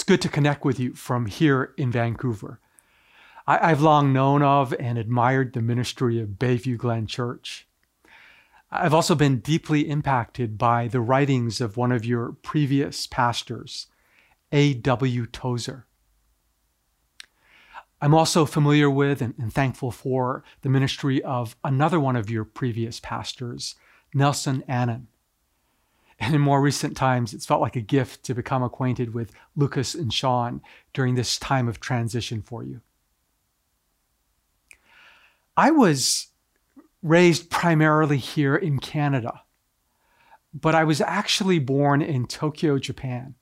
It's good to connect with you from here in Vancouver. I, have long known of and admired the ministry of Bayview Glen Church. I've also been deeply impacted by the writings of one of your previous pastors, A.W. Tozer. I'm also familiar with and, and, thankful for the ministry of another one of your previous pastors, Nelson Annan. And in more recent times, it's felt like a gift to become acquainted with Lucas and Sean during this time of transition for you. I was raised primarily here in Canada, but I was actually born in Tokyo, Japan.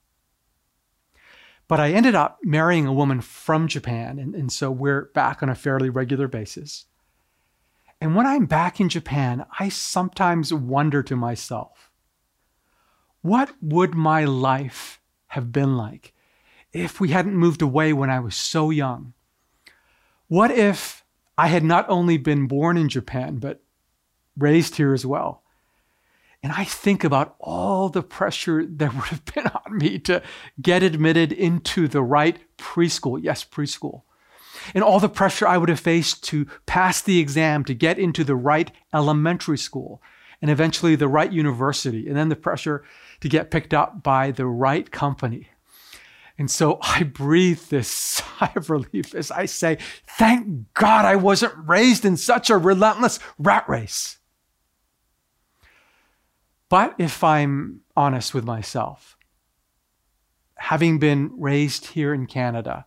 But I ended up marrying a woman from Japan, and, and so we're back on a fairly regular basis. And when I'm back in Japan, I sometimes wonder to myself, what would my life have been like if we hadn't moved away when I was so young? What if I had not only been born in Japan, but raised here as well? And I think about all the pressure that would have been on me to get admitted into the right preschool. Yes, preschool. And all the pressure I would have faced to pass the exam to get into the right elementary school and eventually the right university. And then the pressure to get picked up by the right company. And so I breathe this sigh of relief as I say, Thank God I wasn't raised in such a relentless rat race. But if I'm honest with myself, having been raised here in Canada,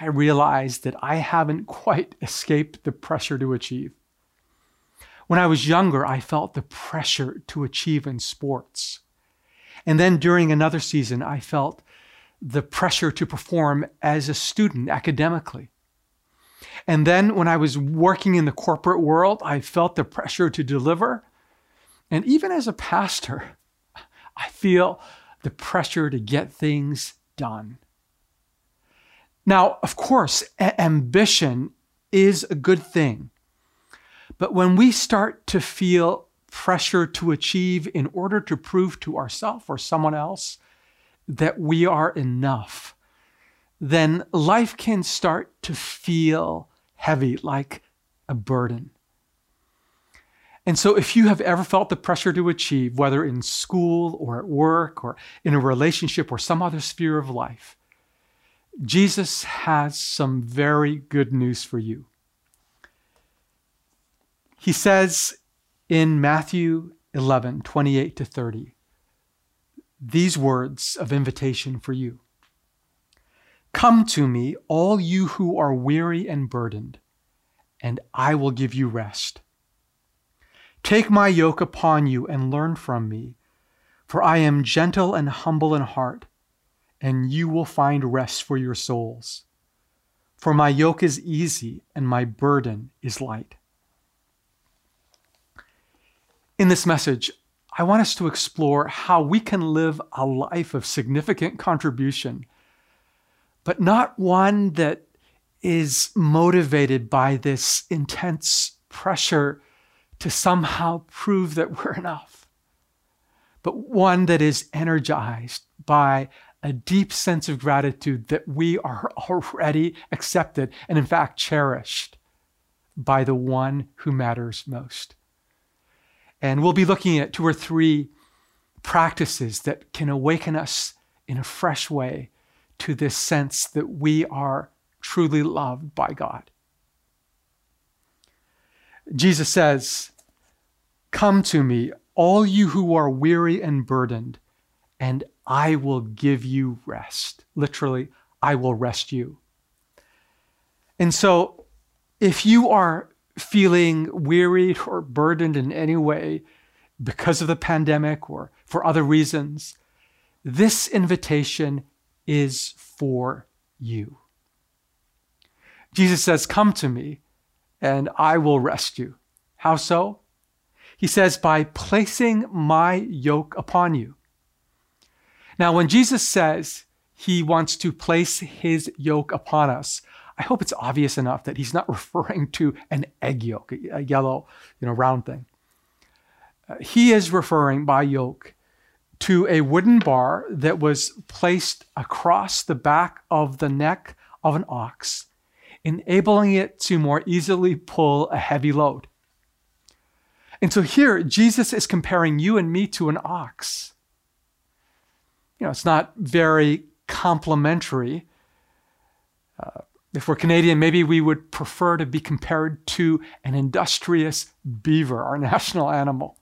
I realize that I haven't quite escaped the pressure to achieve. When I was younger, I felt the pressure to achieve in sports. And then during another season, I felt the pressure to perform as a student academically. And then when I was working in the corporate world, I felt the pressure to deliver. And even as a pastor, I feel the pressure to get things done. Now, of course, a- ambition is a good thing. But when we start to feel pressure to achieve in order to prove to ourselves or someone else that we are enough, then life can start to feel heavy, like a burden. And so, if you have ever felt the pressure to achieve, whether in school or at work or in a relationship or some other sphere of life, Jesus has some very good news for you. He says in Matthew 11, 28 to 30, these words of invitation for you Come to me, all you who are weary and burdened, and I will give you rest. Take my yoke upon you and learn from me, for I am gentle and humble in heart, and you will find rest for your souls. For my yoke is easy and my burden is light. In this message, I want us to explore how we can live a life of significant contribution, but not one that is motivated by this intense pressure to somehow prove that we're enough, but one that is energized by a deep sense of gratitude that we are already accepted and, in fact, cherished by the one who matters most. And we'll be looking at two or three practices that can awaken us in a fresh way to this sense that we are truly loved by God. Jesus says, Come to me, all you who are weary and burdened, and I will give you rest. Literally, I will rest you. And so, if you are feeling wearied or burdened in any way because of the pandemic or for other reasons, this invitation is for you. Jesus says, Come to me and I will rest you. How so? He says, By placing my yoke upon you. Now, when Jesus says he wants to place his yoke upon us, I hope it's obvious enough that he's not referring to an egg yolk, a yellow, you know, round thing. Uh, he is referring by yoke to a wooden bar that was placed across the back of the neck of an ox, enabling it to more easily pull a heavy load. And so here, Jesus is comparing you and me to an ox. You know, it's not very complimentary. Uh, if we're Canadian, maybe we would prefer to be compared to an industrious beaver, our national animal.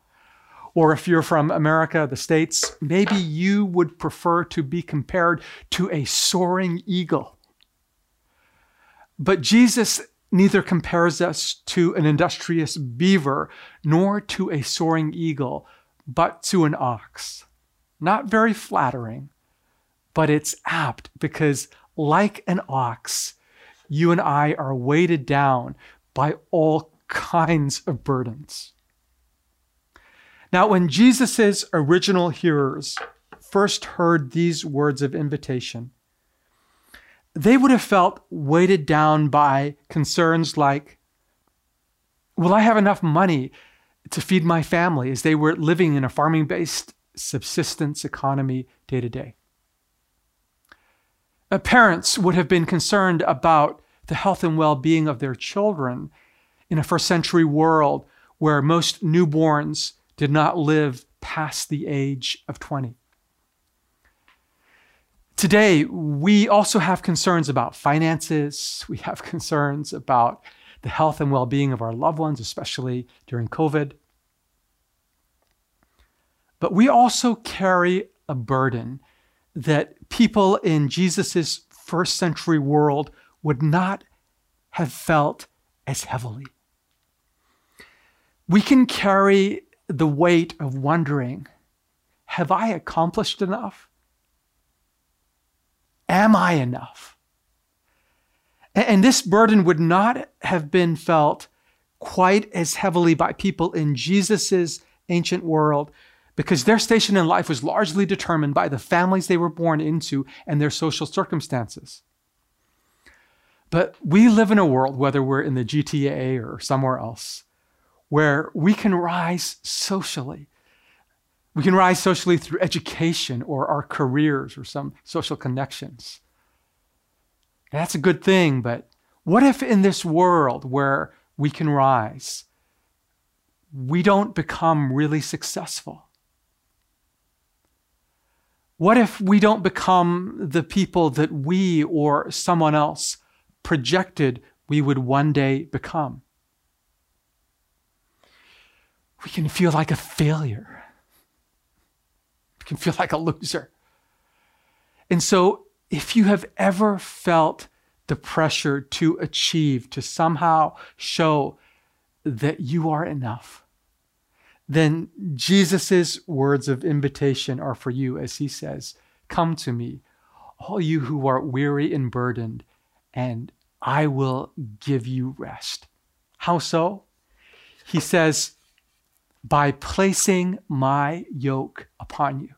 Or if you're from America, the States, maybe you would prefer to be compared to a soaring eagle. But Jesus neither compares us to an industrious beaver nor to a soaring eagle, but to an ox. Not very flattering, but it's apt because, like an ox, you and I are weighted down by all kinds of burdens. Now, when Jesus' original hearers first heard these words of invitation, they would have felt weighted down by concerns like, Will I have enough money to feed my family as they were living in a farming based subsistence economy day to day? Uh, parents would have been concerned about the health and well being of their children in a first century world where most newborns did not live past the age of 20. Today, we also have concerns about finances. We have concerns about the health and well being of our loved ones, especially during COVID. But we also carry a burden that people in Jesus' first century world would not have felt as heavily. We can carry the weight of wondering have I accomplished enough? Am I enough? And this burden would not have been felt quite as heavily by people in Jesus' ancient world because their station in life was largely determined by the families they were born into and their social circumstances. But we live in a world, whether we're in the GTA or somewhere else, where we can rise socially. We can rise socially through education or our careers or some social connections. And that's a good thing, but what if in this world where we can rise, we don't become really successful? What if we don't become the people that we or someone else projected we would one day become? we can feel like a failure. We can feel like a loser. And so, if you have ever felt the pressure to achieve, to somehow show that you are enough, then Jesus' words of invitation are for you as he says, Come to me, all you who are weary and burdened, and I will give you rest. How so? He says, by placing my yoke upon you.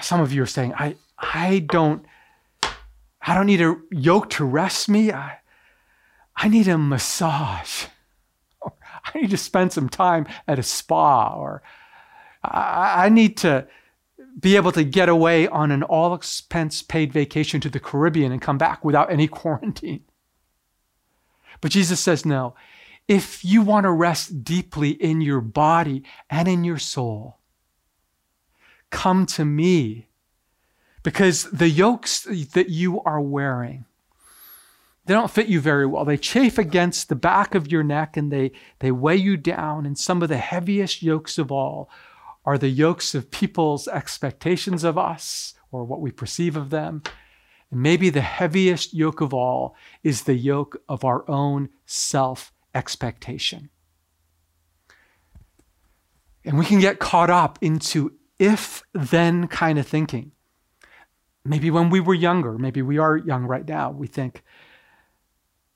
Some of you are saying, I, I don't, I don't need a yoke to rest me. I, I need a massage. I need to spend some time at a spa. Or I, I need to be able to get away on an all expense paid vacation to the Caribbean and come back without any quarantine. But Jesus says, no, if you want to rest deeply in your body and in your soul, come to me. Because the yokes that you are wearing, they don't fit you very well. They chafe against the back of your neck and they, they weigh you down. And some of the heaviest yokes of all are the yokes of people's expectations of us or what we perceive of them. And maybe the heaviest yoke of all is the yoke of our own self expectation. And we can get caught up into if then kind of thinking. Maybe when we were younger, maybe we are young right now, we think,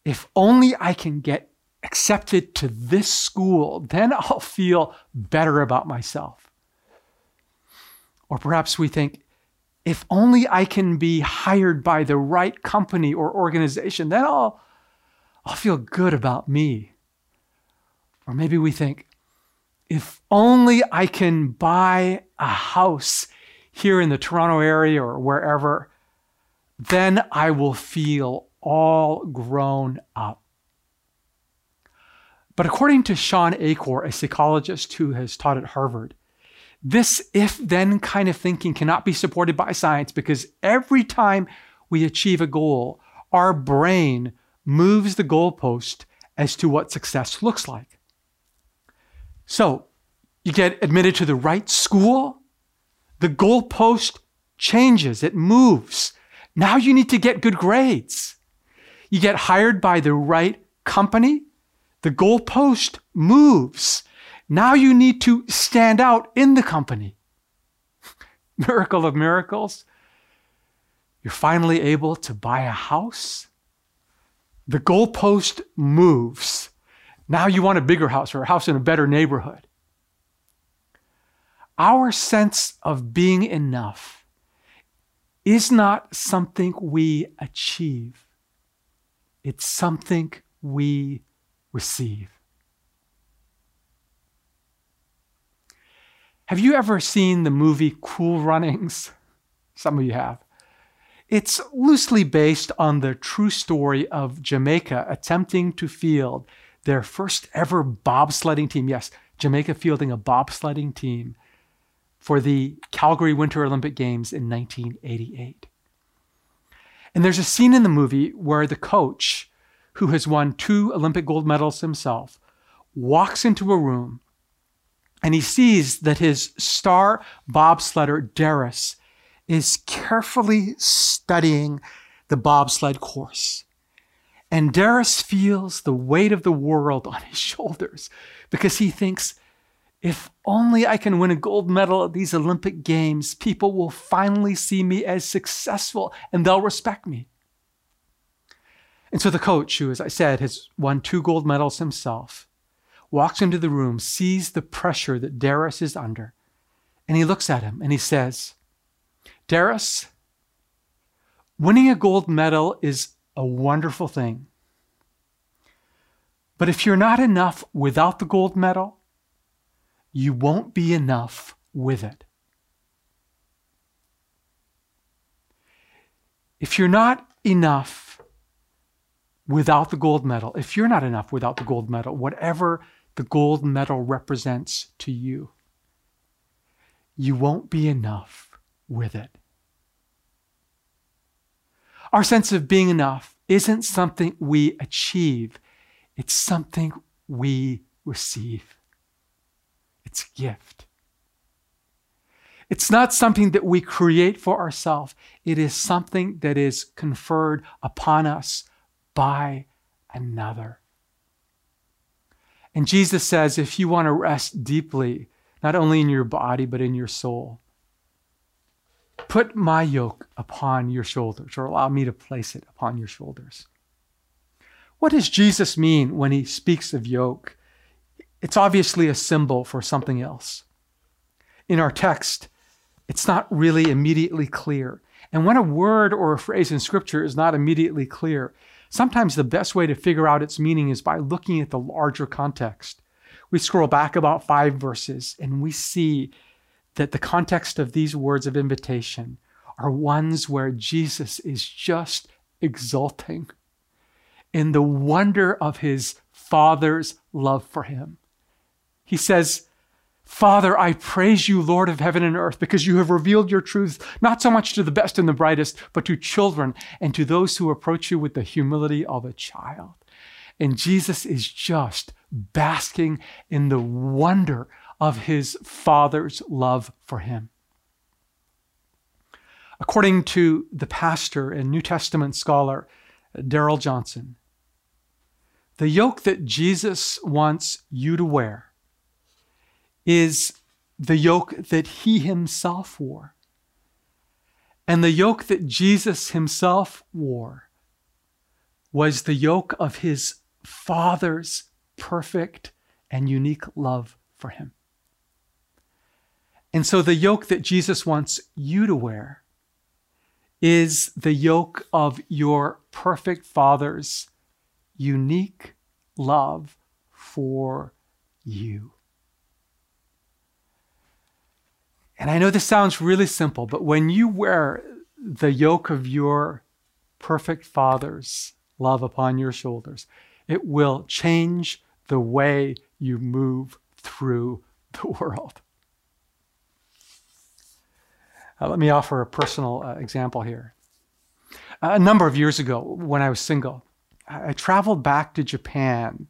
if only I can get accepted to this school, then I'll feel better about myself. Or perhaps we think, if only I can be hired by the right company or organization, then I'll, I'll feel good about me. Or maybe we think, if only I can buy a house here in the Toronto area or wherever, then I will feel all grown up. But according to Shawn Achor, a psychologist who has taught at Harvard, this if then kind of thinking cannot be supported by science because every time we achieve a goal, our brain moves the goalpost as to what success looks like. So, you get admitted to the right school, the goalpost changes, it moves. Now you need to get good grades. You get hired by the right company, the goalpost moves. Now you need to stand out in the company. Miracle of miracles. You're finally able to buy a house. The goalpost moves. Now you want a bigger house or a house in a better neighborhood. Our sense of being enough is not something we achieve, it's something we receive. Have you ever seen the movie Cool Runnings? Some of you have. It's loosely based on the true story of Jamaica attempting to field their first ever bobsledding team. Yes, Jamaica fielding a bobsledding team for the Calgary Winter Olympic Games in 1988. And there's a scene in the movie where the coach, who has won two Olympic gold medals himself, walks into a room and he sees that his star bobsledder, Darius, is carefully studying the bobsled course. And Darius feels the weight of the world on his shoulders because he thinks, if only I can win a gold medal at these Olympic Games, people will finally see me as successful and they'll respect me. And so the coach, who, as I said, has won two gold medals himself, walks into the room, sees the pressure that Darius is under, and he looks at him and he says, Darius, winning a gold medal is a wonderful thing. But if you're not enough without the gold medal, you won't be enough with it. If you're not enough without the gold medal, if you're not enough without the gold medal, whatever the gold medal represents to you, you won't be enough with it. Our sense of being enough isn't something we achieve, it's something we receive. It's gift. It's not something that we create for ourselves. It is something that is conferred upon us by another. And Jesus says if you want to rest deeply, not only in your body, but in your soul, put my yoke upon your shoulders, or allow me to place it upon your shoulders. What does Jesus mean when he speaks of yoke? It's obviously a symbol for something else. In our text, it's not really immediately clear. And when a word or a phrase in Scripture is not immediately clear, Sometimes the best way to figure out its meaning is by looking at the larger context. We scroll back about five verses and we see that the context of these words of invitation are ones where Jesus is just exulting in the wonder of his Father's love for him. He says, Father, I praise you, Lord of heaven and earth, because you have revealed your truth, not so much to the best and the brightest, but to children and to those who approach you with the humility of a child. And Jesus is just basking in the wonder of his Father's love for him. According to the pastor and New Testament scholar Darrell Johnson, the yoke that Jesus wants you to wear is the yoke that he himself wore. And the yoke that Jesus himself wore was the yoke of his Father's perfect and unique love for him. And so the yoke that Jesus wants you to wear is the yoke of your perfect Father's unique love for you. And I know this sounds really simple, but when you wear the yoke of your perfect Father's love upon your shoulders, it will change the way you move through the world. Uh, let me offer a personal uh, example here. A number of years ago, when I was single, I traveled back to Japan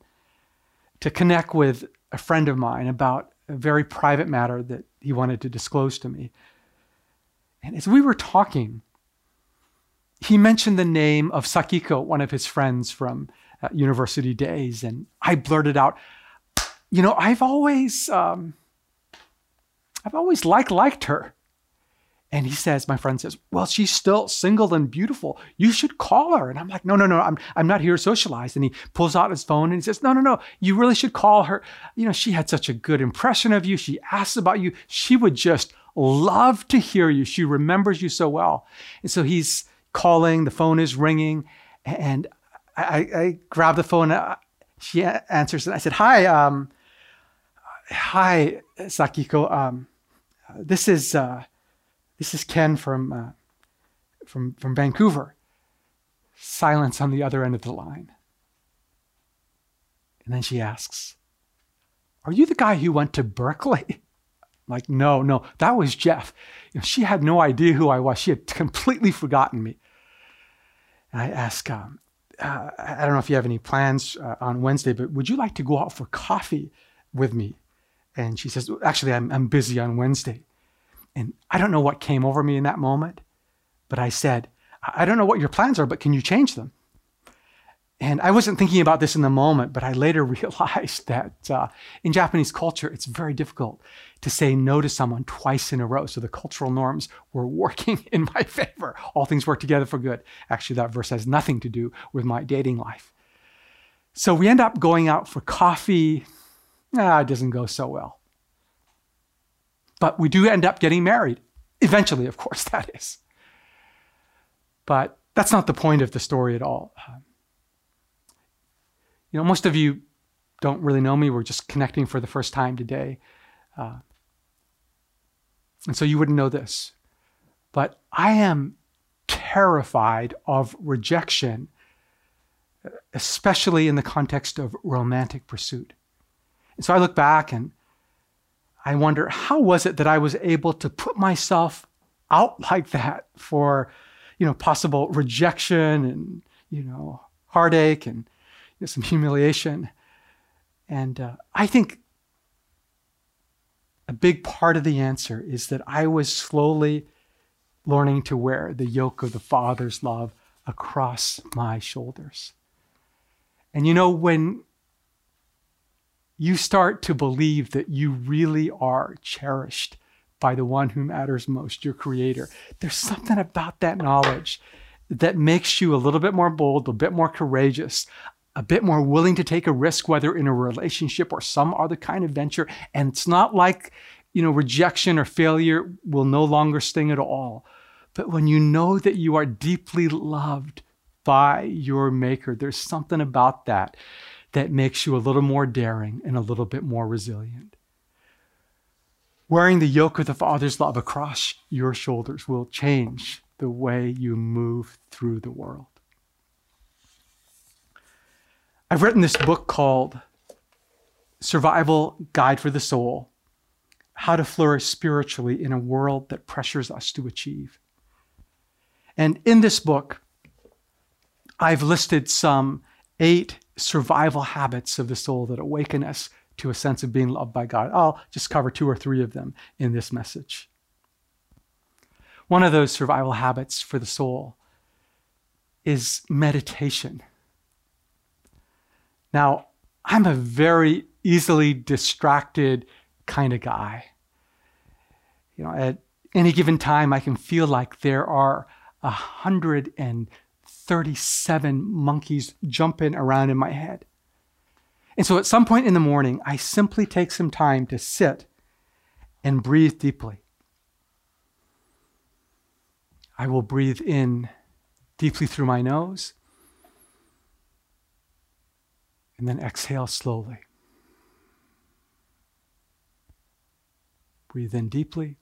to connect with a friend of mine about a very private matter that he wanted to disclose to me. And as we were talking, he mentioned the name of Sakiko, one of his friends from uh, university days, and I blurted out, "You know, I've always, um, I've always liked liked her." And he says, my friend says, Well, she's still single and beautiful. You should call her. And I'm like, No, no, no, I'm, I'm not here to socialize. And he pulls out his phone and he says, No, no, no, you really should call her. You know, she had such a good impression of you. She asks about you. She would just love to hear you. She remembers you so well. And so he's calling, the phone is ringing. And I, I grab the phone. Uh, she answers, and I said, Hi, um, hi, Sakiko. Um, this is. Uh, this is Ken from, uh, from, from Vancouver. Silence on the other end of the line. And then she asks, Are you the guy who went to Berkeley? Like, no, no, that was Jeff. You know, she had no idea who I was. She had completely forgotten me. And I ask, um, uh, I don't know if you have any plans uh, on Wednesday, but would you like to go out for coffee with me? And she says, Actually, I'm, I'm busy on Wednesday. And I don't know what came over me in that moment, but I said, I don't know what your plans are, but can you change them? And I wasn't thinking about this in the moment, but I later realized that uh, in Japanese culture, it's very difficult to say no to someone twice in a row. So the cultural norms were working in my favor. All things work together for good. Actually, that verse has nothing to do with my dating life. So we end up going out for coffee. Ah, it doesn't go so well. But we do end up getting married. Eventually, of course, that is. But that's not the point of the story at all. You know, most of you don't really know me. We're just connecting for the first time today. Uh, and so you wouldn't know this. But I am terrified of rejection, especially in the context of romantic pursuit. And so I look back and I wonder how was it that I was able to put myself out like that for, you know, possible rejection and, you know, heartache and you know, some humiliation. And uh, I think a big part of the answer is that I was slowly learning to wear the yoke of the Father's love across my shoulders. And you know, when you start to believe that you really are cherished by the one who matters most, your creator. There's something about that knowledge that makes you a little bit more bold, a bit more courageous, a bit more willing to take a risk, whether in a relationship or some other kind of venture. And it's not like, you know, rejection or failure will no longer sting at all. But when you know that you are deeply loved by your maker, there's something about that that makes you a little more daring and a little bit more resilient. Wearing the yoke of the Father's love across your shoulders will change the way you move through the world. I've written this book called Survival Guide for the Soul How to Flourish Spiritually in a World That Pressures Us to Achieve. And in this book, I've listed some eight survival habits of the soul that awaken us to a sense of being loved by God. I'll just cover two or three of them in this message. One of those survival habits for the soul is meditation. Now, I'm a very easily distracted kind of guy. You know, at any given time, I can feel like there are a hundred and 37 monkeys jumping around in my head. And so at some point in the morning, I simply take some time to sit and breathe deeply. I will breathe in deeply through my nose and then exhale slowly. Breathe in deeply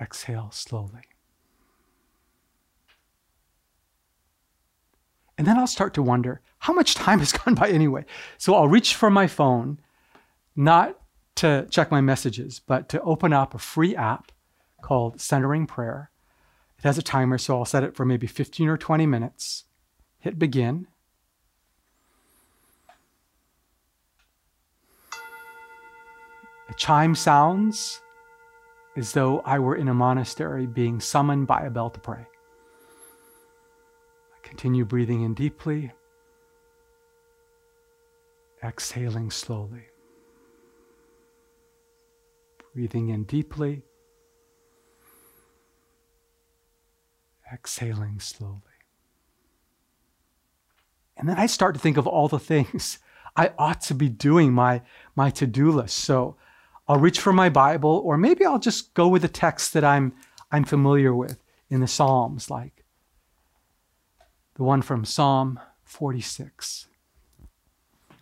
Exhale slowly. And then I'll start to wonder how much time has gone by anyway. So I'll reach for my phone, not to check my messages, but to open up a free app called Centering Prayer. It has a timer, so I'll set it for maybe 15 or 20 minutes. Hit begin. A chime sounds as though I were in a monastery being summoned by a bell to pray. I continue breathing in deeply, exhaling slowly. Breathing in deeply, exhaling slowly. And then I start to think of all the things I ought to be doing, my, my to do list. So I'll reach for my Bible, or maybe I'll just go with a text that I'm, I'm familiar with in the Psalms, like the one from Psalm 46,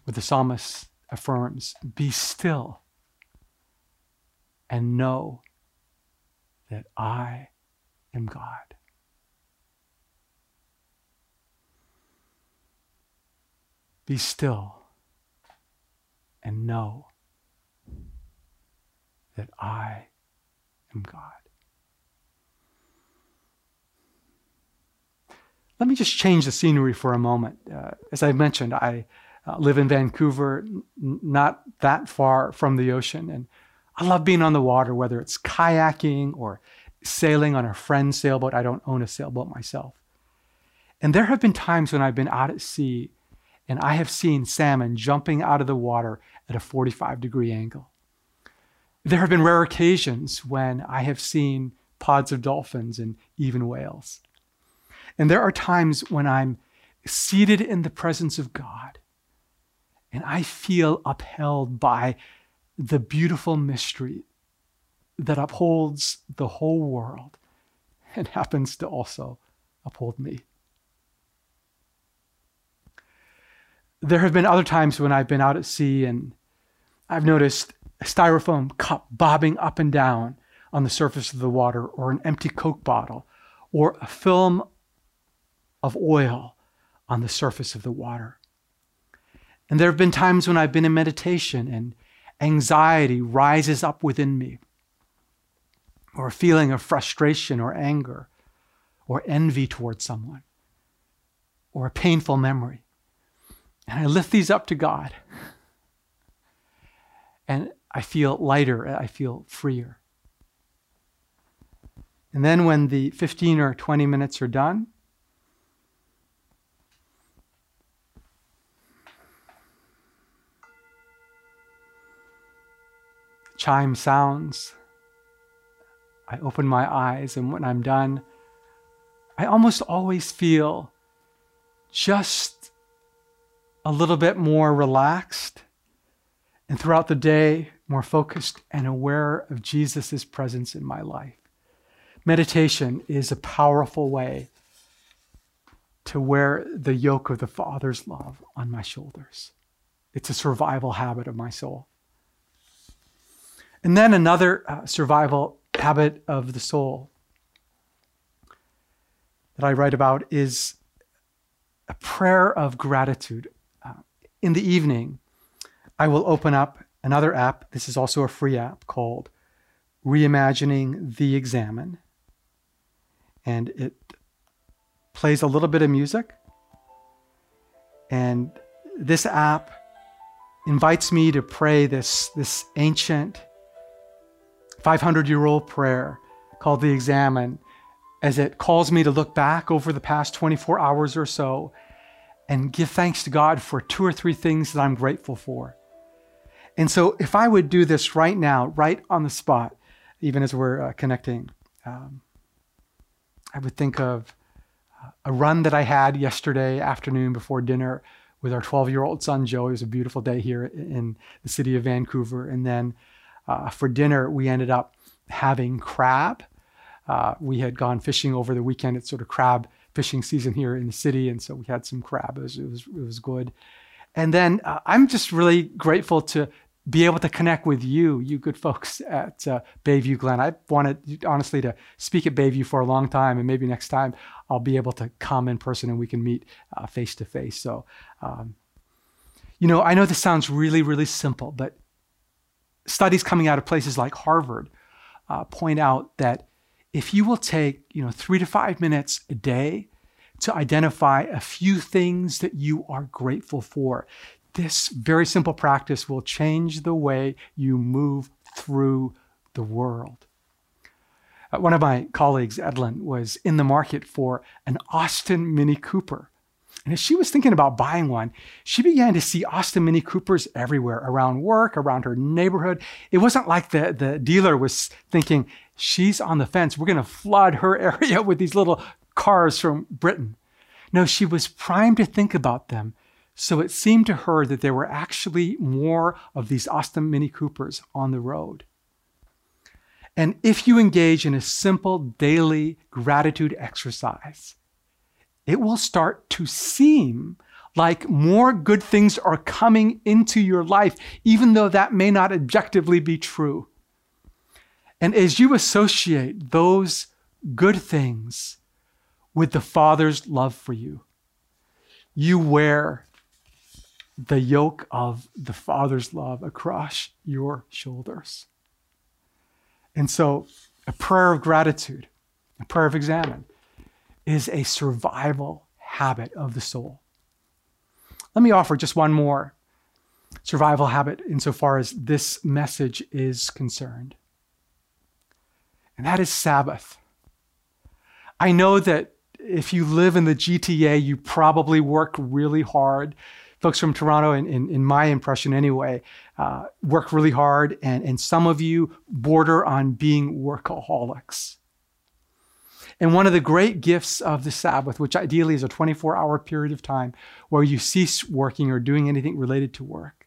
where the psalmist affirms, Be still and know that I am God. Be still and know that I am God. Let me just change the scenery for a moment. Uh, as I mentioned, I uh, live in Vancouver, n- not that far from the ocean, and I love being on the water, whether it's kayaking or sailing on a friend's sailboat. I don't own a sailboat myself. And there have been times when I've been out at sea and I have seen salmon jumping out of the water at a 45 degree angle. There have been rare occasions when I have seen pods of dolphins and even whales. And there are times when I'm seated in the presence of God and I feel upheld by the beautiful mystery that upholds the whole world and happens to also uphold me. There have been other times when I've been out at sea and I've noticed styrofoam cup bobbing up and down on the surface of the water, or an empty Coke bottle, or a film of oil on the surface of the water. And there have been times when I've been in meditation and anxiety rises up within me, or a feeling of frustration or anger, or envy towards someone, or a painful memory. And I lift these up to God. And I feel lighter, uh, I feel freer. And then when the 15 or 20 minutes are done, chime sounds. I open my eyes, and when I'm done, I almost always feel just a little bit more relaxed and throughout the day, more focused and aware of Jesus' presence in my life. Meditation is a powerful way to wear the yoke of the Father's love on my shoulders. It's a survival habit of my soul. And then another uh, survival habit of the soul that I write about is a prayer of gratitude. Uh, in the evening, I will open up another app. This is also a free app called Reimagining the Examen. And it plays a little bit of music. And this app invites me to pray this, this ancient 500 year old prayer called the Examen as it calls me to look back over the past 24 hours or so and give thanks to God for two or three things that I'm grateful for. And so, if I would do this right now, right on the spot, even as we're uh, connecting, um, I would think of uh, a run that I had yesterday afternoon before dinner with our 12 year old son, Joe. It was a beautiful day here in the city of Vancouver. And then uh, for dinner, we ended up having crab. Uh, we had gone fishing over the weekend. It's sort of crab fishing season here in the city. And so we had some crab. It was, it was, it was good. And then uh, I'm just really grateful to be able to connect with you, you good folks at uh, Bayview Glen. I wanted, honestly, to speak at Bayview for a long time, and maybe next time I'll be able to come in person and we can meet face to face. So, um, you know, I know this sounds really, really simple, but studies coming out of places like Harvard uh, point out that if you will take, you know, three to five minutes a day to identify a few things that you are grateful for, this very simple practice will change the way you move through the world. Uh, one of my colleagues, Edlin, was in the market for an Austin Mini Cooper. And as she was thinking about buying one, she began to see Austin Mini Coopers everywhere around work, around her neighborhood. It wasn't like the, the dealer was thinking, she's on the fence. We're going to flood her area with these little cars from Britain. No, she was primed to think about them so it seemed to her that there were actually more of these Austin Mini Coopers on the road. And if you engage in a simple daily gratitude exercise, it will start to seem like more good things are coming into your life, even though that may not objectively be true. And as you associate those good things with the Father's love for you, you wear the yoke of the Father's love across your shoulders. And so, a prayer of gratitude, a prayer of examen, is a survival habit of the soul. Let me offer just one more survival habit insofar as this message is concerned, and that is Sabbath. I know that if you live in the GTA, you probably work really hard folks from Toronto, in, in, in my impression anyway, uh, work really hard, and, and some of you border on being workaholics. And one of the great gifts of the Sabbath, which ideally is a 24 hour period of time where you cease working or doing anything related to work,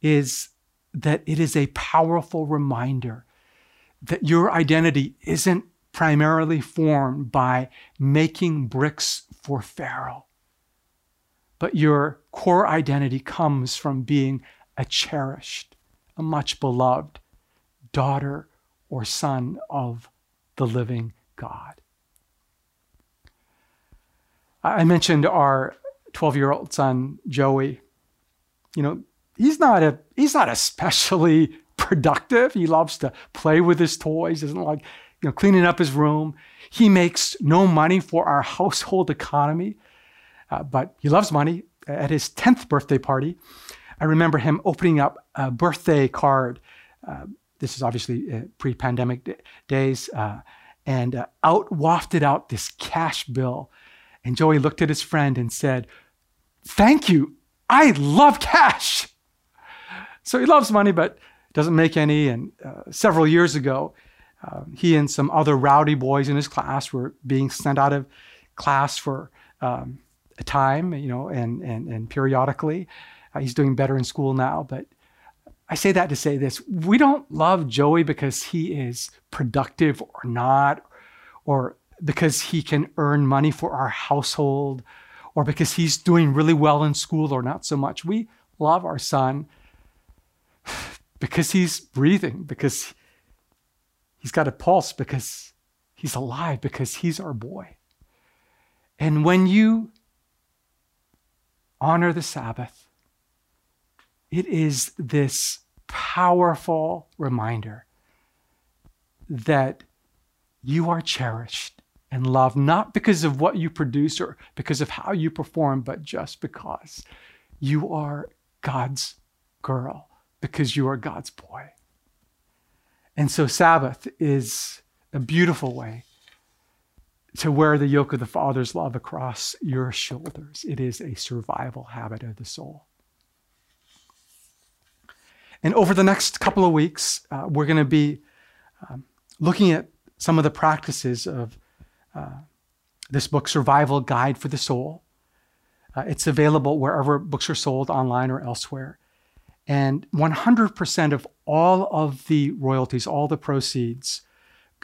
is that it is a powerful reminder that your identity isn't primarily formed by making bricks for Pharaoh, but your core identity comes from being a cherished, a much beloved daughter or son of the living God. I mentioned our 12 year old son, Joey. You know, he's not a he's not especially productive. He loves to play with his toys, doesn't like, you know, cleaning up his room. He makes no money for our household economy. Uh, but he loves money. At his 10th birthday party, I remember him opening up a birthday card. Uh, this is obviously uh, pre pandemic d- days. Uh, and uh, out wafted out this cash bill. And Joey looked at his friend and said, Thank you. I love cash. So he loves money, but doesn't make any. And several years ago, um, he and some other rowdy boys in his class were being sent out of class for um, time, you know, and, and, and periodically. Uh, he's doing better in school now, but I say that to say this. We don't love Joey because he is productive or not, or because he can earn money for our household, or because he's doing really well in school or not so much. We love our son because he's breathing, because he's got a pulse, because he's alive, because he's our boy. And when you honor the Sabbath, it is this powerful reminder that you are cherished and loved not because of what you produce or because of how you perform, but just because you are God's girl, because you are God's boy. And so, Sabbath is a beautiful way to wear the yoke of the Father's love across your shoulders. It is a survival habit of the soul. And over the next couple of weeks, uh, we're going to be um, looking at some of the practices of uh, this book, Survival Guide for the Soul. Uh, it's available wherever books are sold, online or elsewhere. And 100% of all of the royalties, all the proceeds,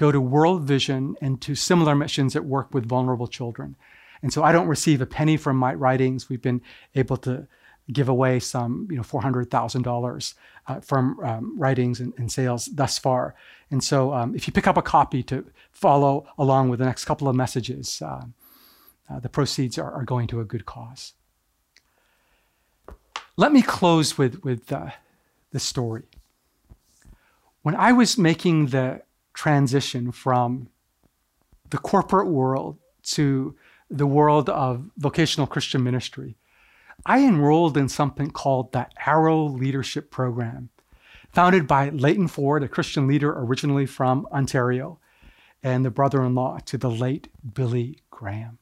go to World Vision and to similar missions that work with vulnerable children. And so I don't receive a penny from my writings. We've been able to give away some, you know, four hundred thousand uh, dollars from um, writings and, and, sales thus far. And so, um, if you pick up a copy to follow along with the next couple of messages, uh, uh, the proceeds are, are, going to a good cause. Let me close with with uh, the story. When I was making the transition from the corporate world to the world of vocational Christian ministry, I enrolled in something called the Arrow Leadership Program, founded by Leighton Ford, a Christian leader originally from Ontario, and the brother in law to the late Billy Graham.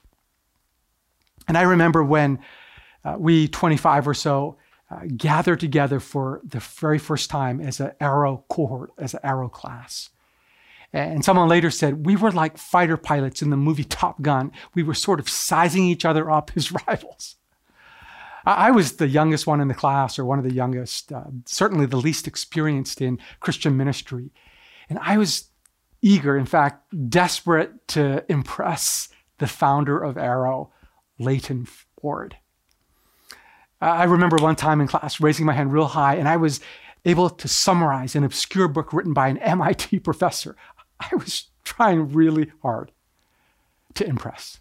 And I remember when uh, we, 25 or so, uh, gathered together for the very first time as an Arrow cohort, as an Arrow class. And someone later said, we were like fighter pilots in the movie Top Gun. We were sort of sizing each other up as rivals. I was the youngest one in the class, or one of the youngest, uh, certainly the least experienced in Christian ministry. And I was eager, in fact, desperate to impress the founder of Arrow, Leighton Ford. I remember one time in class raising my hand real high, and I was able to summarize an obscure book written by an MIT professor. I was trying really hard to impress.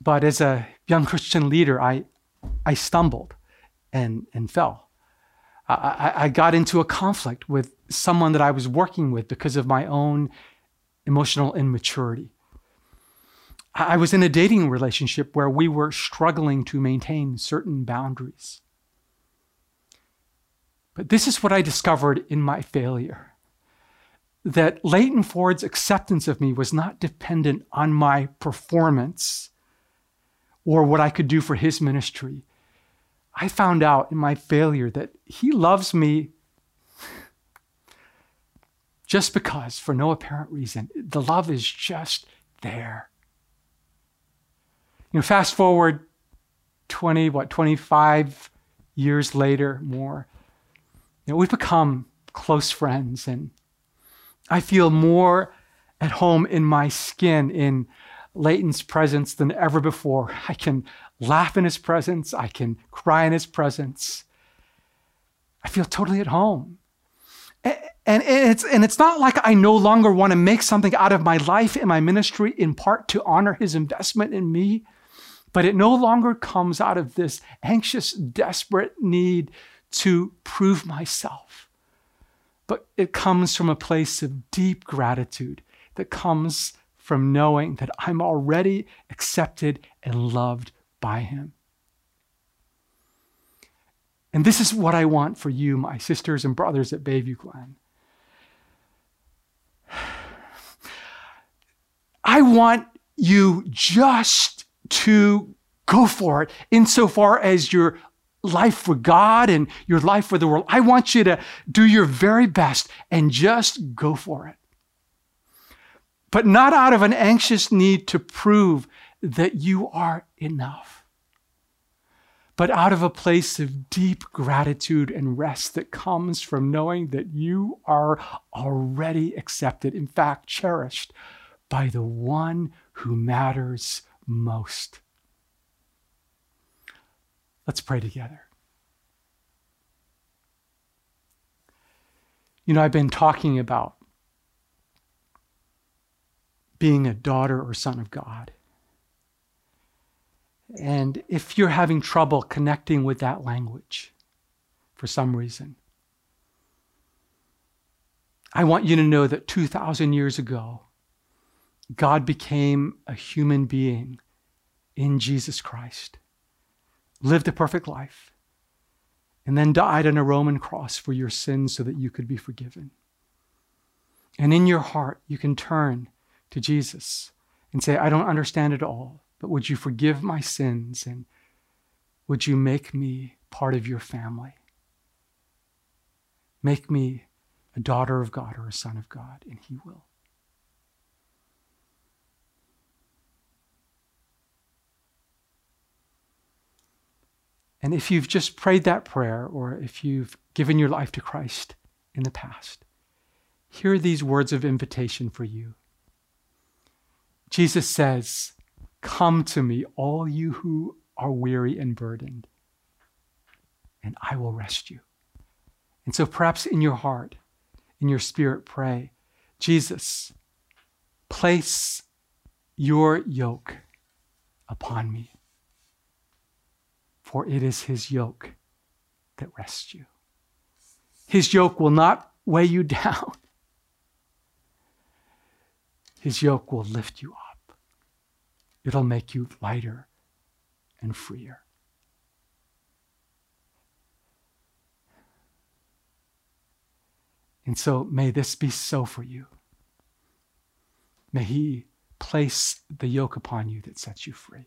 But as a young Christian leader, I, I stumbled and, and fell. I, I got into a conflict with someone that I was working with because of my own emotional immaturity. I was in a dating relationship where we were struggling to maintain certain boundaries. But this is what I discovered in my failure that Leighton Ford's acceptance of me was not dependent on my performance or what I could do for his ministry. I found out in my failure that he loves me just because, for no apparent reason. The love is just there. You know, fast forward 20, what, 25 years later, more, you know, we've become close friends and I feel more at home in my skin in Leighton's presence than ever before. I can laugh in his presence, I can cry in his presence. I feel totally at home. And it's, and it's not like I no longer want to make something out of my life and my ministry in part to honor his investment in me, but it no longer comes out of this anxious, desperate need to prove myself but it comes from a place of deep gratitude that comes from knowing that I'm already accepted and loved by Him. And this is what I want for you, my sisters and brothers at Bayview Glen. I want you just to go for it insofar as you're life for God and your life for the world. I want you to do your very best and just go for it. But not out of an anxious need to prove that you are enough, but out of a place of deep gratitude and rest that comes from knowing that you are already accepted, in fact, cherished by the one who matters most. Let's pray together. You know, I've been talking about being a daughter or son of God. And if you're having trouble connecting with that language for some reason, I want you to know that 2,000 years ago, God became a human being in Jesus Christ lived a perfect life, and then died on a Roman cross for your sins so that you could be forgiven. And in your heart, you can turn to Jesus and say, I don't understand it all, but would you forgive my sins and would you make me part of your family? Make me a daughter of God or a son of God, and He will. And if you've just prayed that prayer, or if you've given your life to Christ in the past, here are these words of invitation for you. Jesus says, Come to me, all you who are weary and burdened, and I will rest you. And so perhaps in your heart, in your spirit, pray, Jesus, place your yoke upon me, for it is his yoke that rests you. His yoke will not weigh you down. His yoke will lift you up. It'll make you lighter and freer. And so may this be so for you. May He place the yoke upon you that sets you free.